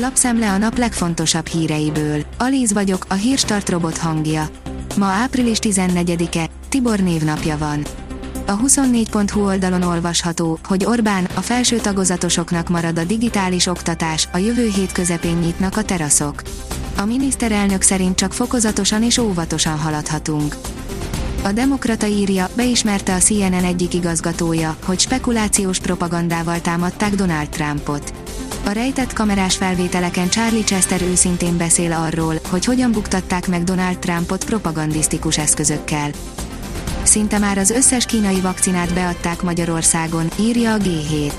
Lapszemle a nap legfontosabb híreiből. Alíz vagyok, a hírstart robot hangja. Ma április 14-e, Tibor névnapja van. A 24.hu oldalon olvasható, hogy Orbán, a felső tagozatosoknak marad a digitális oktatás, a jövő hét közepén nyitnak a teraszok. A miniszterelnök szerint csak fokozatosan és óvatosan haladhatunk. A Demokrata írja, beismerte a CNN egyik igazgatója, hogy spekulációs propagandával támadták Donald Trumpot. A rejtett kamerás felvételeken Charlie Chester őszintén beszél arról, hogy hogyan buktatták meg Donald Trumpot propagandisztikus eszközökkel. Szinte már az összes kínai vakcinát beadták Magyarországon, írja a G7.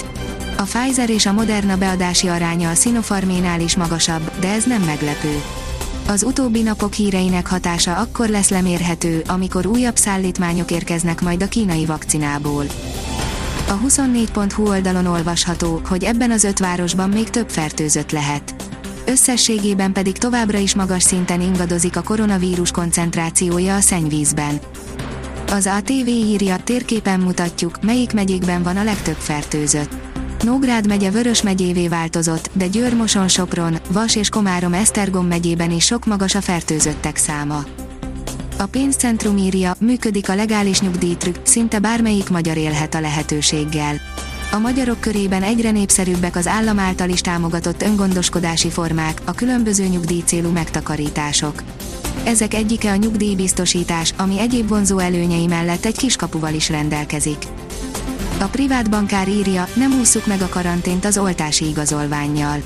A Pfizer és a Moderna beadási aránya a Sinopharménál is magasabb, de ez nem meglepő. Az utóbbi napok híreinek hatása akkor lesz lemérhető, amikor újabb szállítmányok érkeznek majd a kínai vakcinából. A 24.hu oldalon olvasható, hogy ebben az öt városban még több fertőzött lehet. Összességében pedig továbbra is magas szinten ingadozik a koronavírus koncentrációja a szennyvízben. Az ATV írja, térképen mutatjuk, melyik megyékben van a legtöbb fertőzött. Nógrád megye Vörös megyévé változott, de Győr Moson Sopron, Vas és Komárom Esztergom megyében is sok magas a fertőzöttek száma. A pénzcentrum írja, működik a legális nyugdíjtrükk, szinte bármelyik magyar élhet a lehetőséggel. A magyarok körében egyre népszerűbbek az állam által is támogatott öngondoskodási formák, a különböző nyugdíjcélú megtakarítások. Ezek egyike a nyugdíjbiztosítás, ami egyéb vonzó előnyei mellett egy kiskapuval is rendelkezik. A privát bankár írja, nem ússzuk meg a karantént az oltási igazolványjal.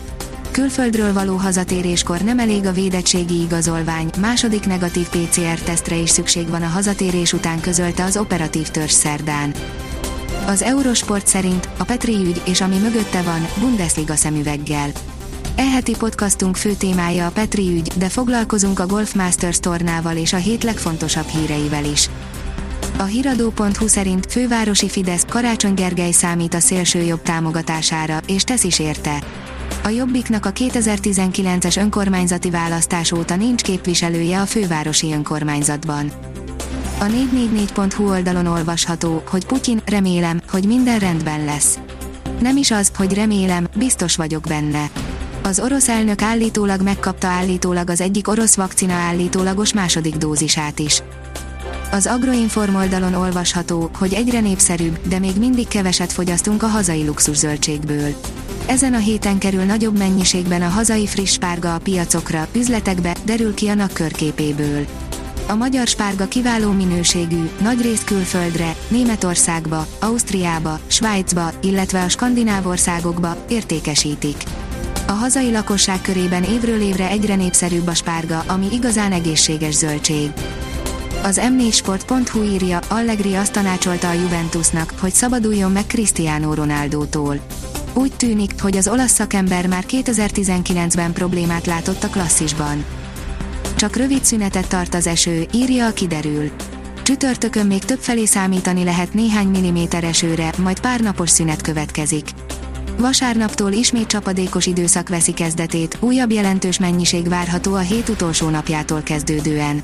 Külföldről való hazatéréskor nem elég a védettségi igazolvány, második negatív PCR-tesztre is szükség van a hazatérés után közölte az operatív törzs szerdán. Az Eurosport szerint a Petri ügy és ami mögötte van, Bundesliga szemüveggel. Eheti podcastunk fő témája a Petri ügy, de foglalkozunk a Golf Masters tornával és a hét legfontosabb híreivel is. A hiradó.hu szerint fővárosi Fidesz Karácsony Gergely számít a szélsőjobb támogatására, és tesz is érte. A Jobbiknak a 2019-es önkormányzati választás óta nincs képviselője a fővárosi önkormányzatban. A 444.hu oldalon olvasható, hogy Putyin, remélem, hogy minden rendben lesz. Nem is az, hogy remélem, biztos vagyok benne. Az orosz elnök állítólag megkapta állítólag az egyik orosz vakcina állítólagos második dózisát is. Az Agroinform oldalon olvasható, hogy egyre népszerűbb, de még mindig keveset fogyasztunk a hazai luxuszöltségből. Ezen a héten kerül nagyobb mennyiségben a hazai friss spárga a piacokra, üzletekbe, derül ki a NAK körképéből. A magyar spárga kiváló minőségű, nagyrészt külföldre, Németországba, Ausztriába, Svájcba, illetve a skandináv országokba értékesítik. A hazai lakosság körében évről évre egyre népszerűbb a spárga, ami igazán egészséges zöldség. Az m4sport.hu írja, Allegri azt tanácsolta a Juventusnak, hogy szabaduljon meg Cristiano Ronaldótól. Úgy tűnik, hogy az olasz szakember már 2019-ben problémát látott a klasszisban. Csak rövid szünetet tart az eső, írja a kiderül. Csütörtökön még több felé számítani lehet néhány milliméter esőre, majd pár napos szünet következik. Vasárnaptól ismét csapadékos időszak veszi kezdetét, újabb jelentős mennyiség várható a hét utolsó napjától kezdődően.